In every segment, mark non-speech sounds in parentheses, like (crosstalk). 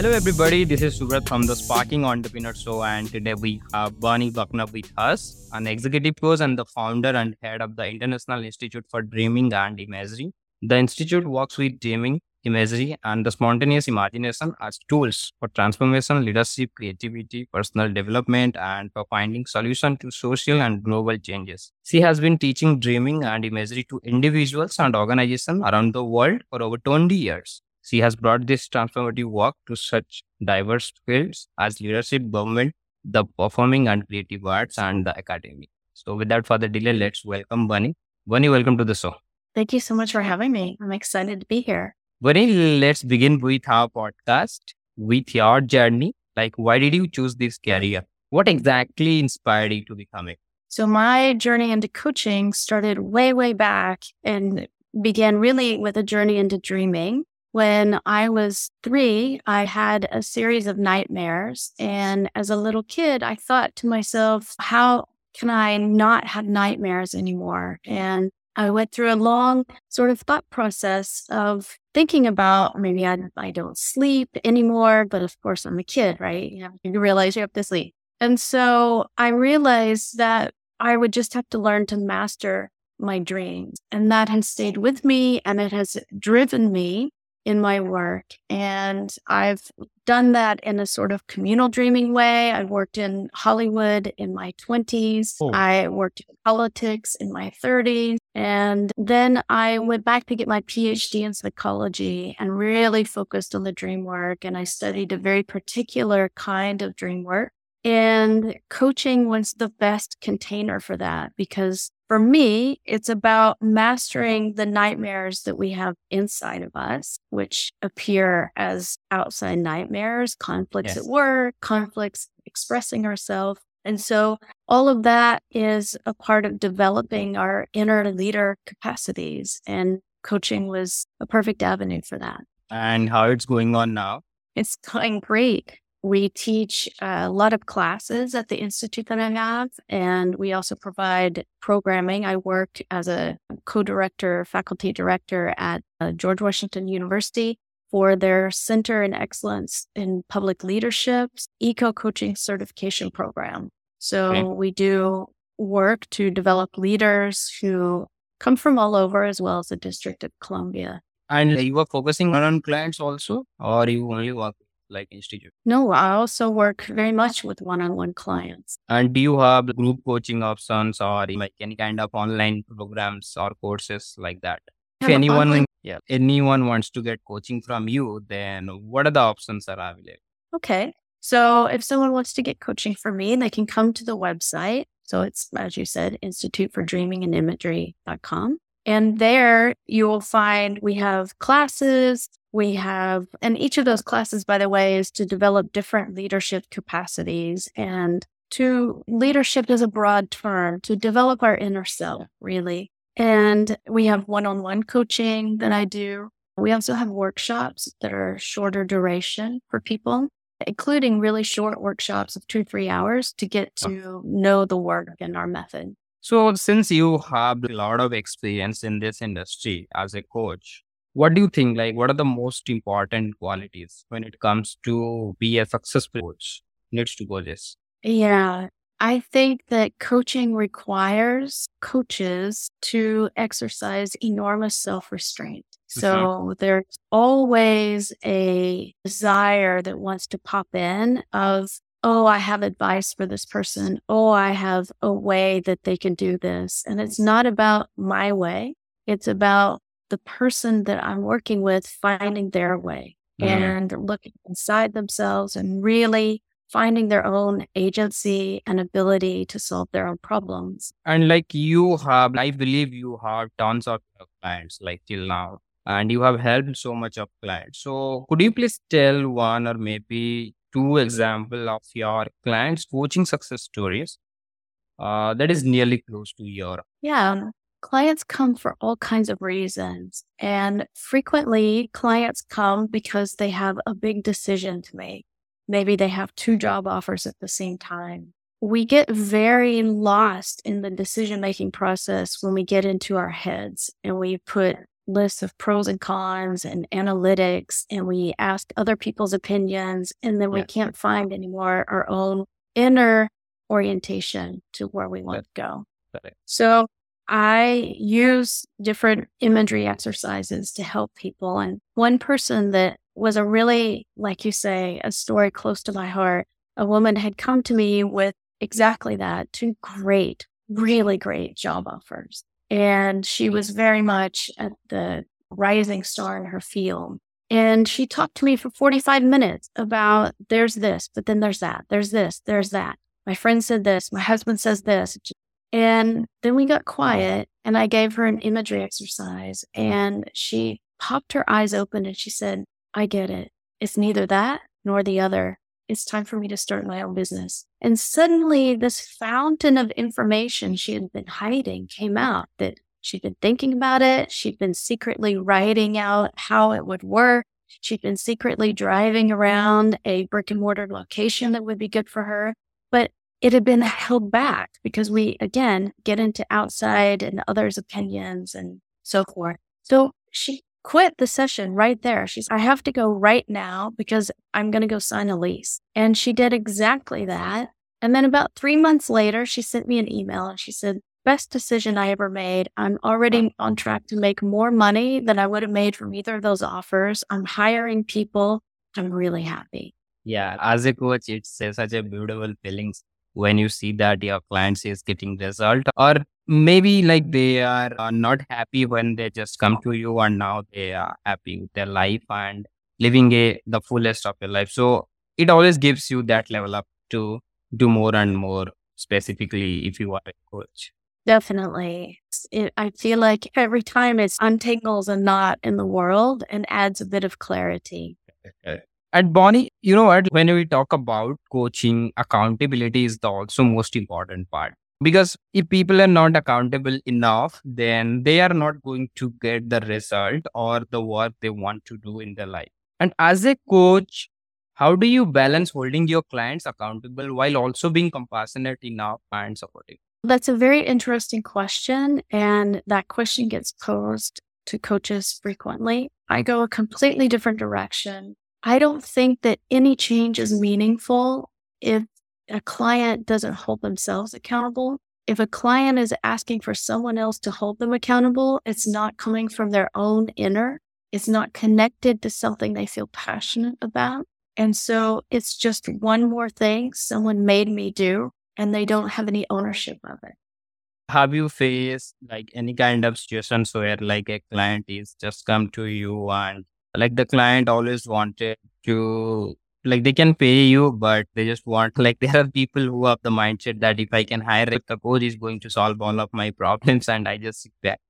Hello, everybody. This is Subrat from the Sparking Entrepreneur Show, and today we have Bonnie Buckner with us, an executive coach and the founder and head of the International Institute for Dreaming and Imagery. The institute works with dreaming, imagery, and the spontaneous imagination as tools for transformation, leadership, creativity, personal development, and for finding solutions to social and global changes. She has been teaching dreaming and imagery to individuals and organizations around the world for over 20 years. She has brought this transformative work to such diverse fields as leadership, government, the performing and creative arts, and the academy. So, without further delay, let's welcome Bonnie. Bonnie, welcome to the show. Thank you so much for having me. I'm excited to be here. Bonnie, let's begin with our podcast with your journey. Like, why did you choose this career? What exactly inspired you to become it? So, my journey into coaching started way, way back and began really with a journey into dreaming. When I was three, I had a series of nightmares. And as a little kid, I thought to myself, how can I not have nightmares anymore? And I went through a long sort of thought process of thinking about maybe I, I don't sleep anymore, but of course I'm a kid, right? You, know, you realize you have to sleep. And so I realized that I would just have to learn to master my dreams. And that has stayed with me and it has driven me in my work. And I've done that in a sort of communal dreaming way. I worked in Hollywood in my 20s. Oh. I worked in politics in my 30s. And then I went back to get my PhD in psychology and really focused on the dream work. And I studied a very particular kind of dream work. And coaching was the best container for that because for me, it's about mastering the nightmares that we have inside of us, which appear as outside nightmares, conflicts yes. at work, conflicts expressing ourselves. And so all of that is a part of developing our inner leader capacities. And coaching was a perfect avenue for that. And how it's going on now? It's going great. We teach a lot of classes at the institute that I have, and we also provide programming. I work as a co director, faculty director at uh, George Washington University for their Center in Excellence in Public Leadership's Eco Coaching Certification Program. So okay. we do work to develop leaders who come from all over, as well as the District of Columbia. And you are focusing on clients also, or you only work like institute? No, I also work very much with one-on-one clients. And do you have group coaching options or like any kind of online programs or courses like that? If anyone, online- yeah, anyone wants to get coaching from you, then what are the options that are available? Okay. So if someone wants to get coaching from me, they can come to the website. So it's, as you said, Institute for Dreaming and Imagery.com. And there you will find we have classes, we have, and each of those classes, by the way, is to develop different leadership capacities. And to leadership is a broad term to develop our inner self, really. And we have one on one coaching that I do. We also have workshops that are shorter duration for people, including really short workshops of two, three hours to get to know the work and our method. So, since you have a lot of experience in this industry as a coach, what do you think? Like what are the most important qualities when it comes to be a successful coach? Needs to go this. Yeah i think that coaching requires coaches to exercise enormous self-restraint. So mm-hmm. there's always a desire that wants to pop in of oh i have advice for this person. Oh i have a way that they can do this. And it's not about my way. It's about the person that I'm working with finding their way mm. and looking inside themselves and really finding their own agency and ability to solve their own problems. And like you have, I believe you have tons of clients like till now, and you have helped so much of clients. So could you please tell one or maybe two example of your clients coaching success stories uh, that is nearly close to your yeah Clients come for all kinds of reasons. And frequently, clients come because they have a big decision to make. Maybe they have two job offers at the same time. We get very lost in the decision making process when we get into our heads and we put lists of pros and cons and analytics, and we ask other people's opinions, and then we can't find anymore our own inner orientation to where we want to go. So I use different imagery exercises to help people. And one person that was a really, like you say, a story close to my heart, a woman had come to me with exactly that two great, really great job offers. And she was very much at the rising star in her field. And she talked to me for 45 minutes about there's this, but then there's that, there's this, there's that. My friend said this, my husband says this. And then we got quiet and I gave her an imagery exercise and she popped her eyes open and she said, I get it. It's neither that nor the other. It's time for me to start my own business. And suddenly this fountain of information she had been hiding came out that she'd been thinking about it. She'd been secretly writing out how it would work. She'd been secretly driving around a brick and mortar location that would be good for her. But it had been held back because we, again, get into outside and others' opinions and so forth. So she quit the session right there. She's, I have to go right now because I'm going to go sign a lease. And she did exactly that. And then about three months later, she sent me an email and she said, Best decision I ever made. I'm already on track to make more money than I would have made from either of those offers. I'm hiring people. I'm really happy. Yeah, as a coach, it's such a beautiful feeling when you see that your clients is getting result or maybe like they are uh, not happy when they just come to you and now they are happy with their life and living a the fullest of your life so it always gives you that level up to do more and more specifically if you are a coach Definitely. It, I feel like every time it untangles a knot in the world and adds a bit of clarity. (laughs) And Bonnie, you know what? When we talk about coaching, accountability is the also most important part. Because if people are not accountable enough, then they are not going to get the result or the work they want to do in their life. And as a coach, how do you balance holding your clients accountable while also being compassionate enough and supportive? That's a very interesting question. And that question gets posed to coaches frequently. I go a completely different direction. I don't think that any change is meaningful if a client doesn't hold themselves accountable. If a client is asking for someone else to hold them accountable, it's not coming from their own inner. It's not connected to something they feel passionate about. And so it's just one more thing someone made me do, and they don't have any ownership of it. Have you faced like any kind of situations where like a client is just come to you and like the client always wanted to like they can pay you but they just want like there are people who have the mindset that if i can hire a coach is going to solve all of my problems and i just sit back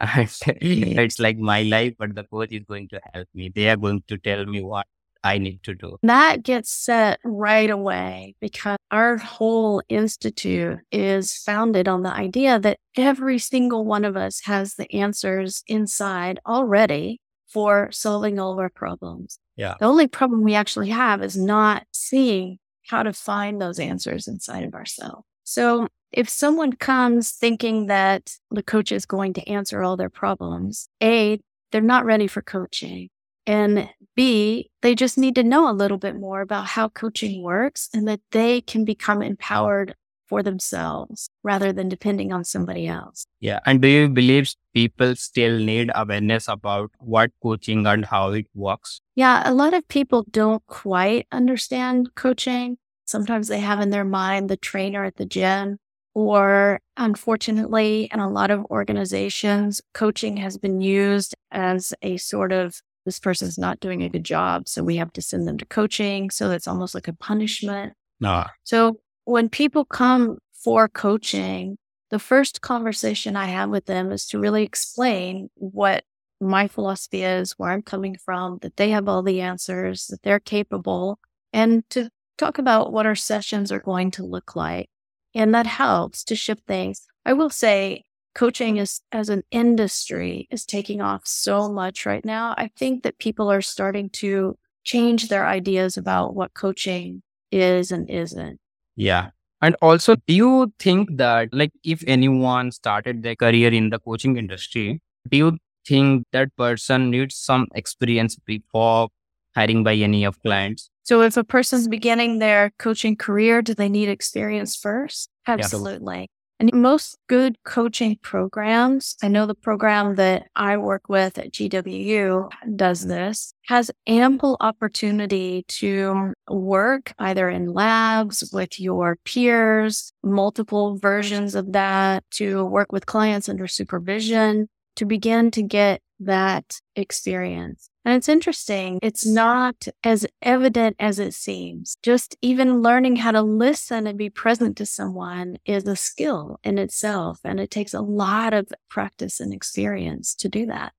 (laughs) it's like my life but the coach is going to help me. They are going to tell me what i need to do. That gets set right away because our whole institute is founded on the idea that every single one of us has the answers inside already for solving all of our problems. Yeah. The only problem we actually have is not seeing how to find those answers inside of ourselves. So if someone comes thinking that the coach is going to answer all their problems, A, they're not ready for coaching. And B, they just need to know a little bit more about how coaching works and that they can become empowered for themselves rather than depending on somebody else. yeah and do you believe people still need awareness about what coaching and how it works Yeah, a lot of people don't quite understand coaching. Sometimes they have in their mind the trainer at the gym, or unfortunately, in a lot of organizations, coaching has been used as a sort of this person's not doing a good job, so we have to send them to coaching. So it's almost like a punishment. no So when people come for coaching, the first conversation I have with them is to really explain what my philosophy is, where I'm coming from, that they have all the answers, that they're capable, and to talk about what our sessions are going to look like. And that helps to shift things. I will say coaching is as an industry is taking off so much right now. I think that people are starting to change their ideas about what coaching is and isn't. Yeah. And also, do you think that, like, if anyone started their career in the coaching industry, do you think that person needs some experience before hiring by any of clients? So if a person's beginning their coaching career, do they need experience first? Absolutely. And most good coaching programs, I know the program that I work with at GWU does mm-hmm. this, has ample opportunity to work either in labs with your peers, multiple versions of that, to work with clients under supervision, to begin to get that experience. And it's interesting. It's not as evident as it seems. Just even learning how to listen and be present to someone is a skill in itself. And it takes a lot of practice and experience to do that.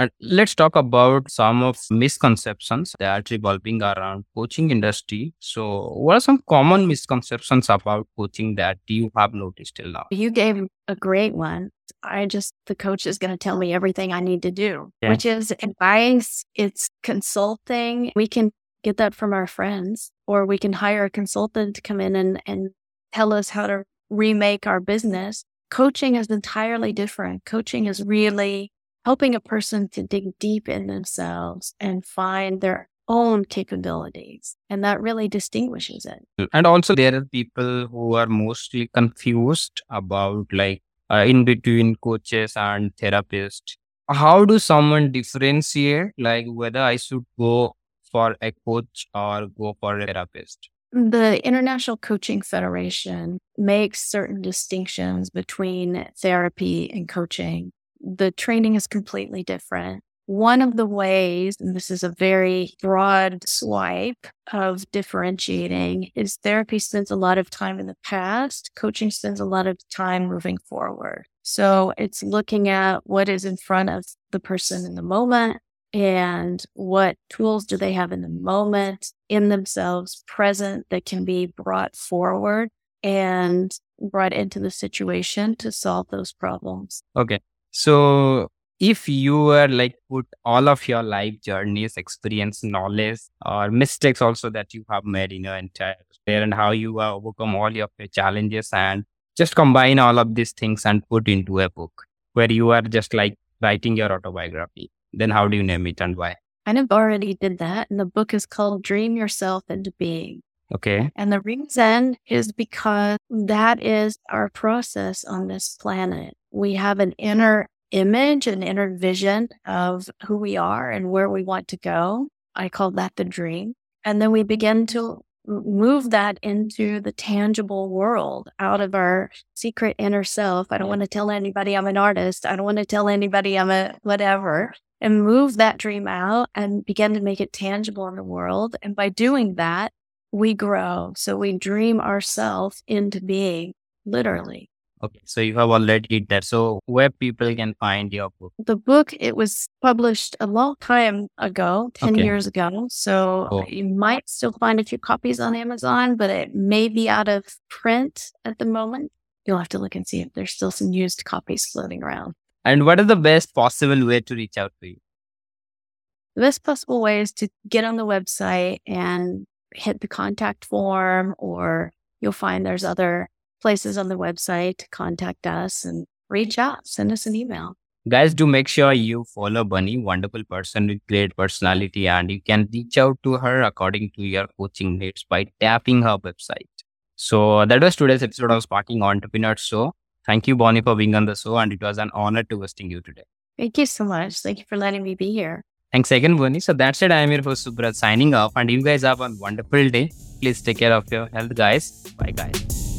And let's talk about some of misconceptions that are revolving around coaching industry. So what are some common misconceptions about coaching that you have noticed till now? You gave a great one. I just, the coach is going to tell me everything I need to do, Yeah. which is advice. It's consulting. We can get that from our friends, or we can hire a consultant to come in and, and tell us how to remake our business. Coaching is entirely different. Coaching is really helping a person to dig deep in themselves and find their own capabilities. And that really distinguishes it. And also there are people who are mostly confused about like uh, in between coaches and therapists. How do someone differentiate like whether I should go for a coach or go for a therapist? The International Coaching Federation makes certain distinctions between therapy and coaching. The training is completely different. One of the ways, and this is a very broad swipe of differentiating, is therapy spends a lot of time in the past, coaching spends a lot of time moving forward. So it's looking at what is in front of the person in the moment and what tools do they have in the moment in themselves present that can be brought forward and brought into the situation to solve those problems. Okay. So if you were like put all of your life journeys, experience, knowledge, or mistakes also that you have made in your entire career and how you overcome all of your challenges and just combine all of these things and put into a book where you are just like writing your autobiography, then how do you name it and why? kind of already did that. And the book is called Dream Yourself into Being. Okay. And the reason is because that is our process on this planet. We have an inner image, an inner vision of who we are and where we want to go. I call that the dream. And then we begin to move that into the tangible world out of our secret inner self. I don't want to tell anybody I'm an artist. I don't want to tell anybody I'm a whatever and move that dream out and begin to make it tangible in the world. And by doing that, we grow. So we dream ourselves into being literally. Okay. So you have already that. So where people can find your book? The book, it was published a long time ago, 10 Okay. years ago. So Cool. you might still find a few copies on Amazon, but it may be out of print at the moment. You'll have to look and see if there's still some used copies floating around. And what is the best possible way to reach out to you? The best possible way is to get on the website and hit the contact form, or you'll find there's other places on the website to contact us and reach out, send us an email. Guys, do make sure you follow Bonnie, wonderful person with great personality, and you can reach out to her according to your coaching needs by tapping her website. So that was today's episode of Sparking Entrepreneur Show. Thank you, Bonnie, for being on the show, and it was an honor to hosting you today. Thank you so much. Thank you for letting me be here. Thanks again, Bonnie. So that's it. I am your host, Subrat, signing off, and you guys have a wonderful day. Please take care of your health, guys. Bye, guys.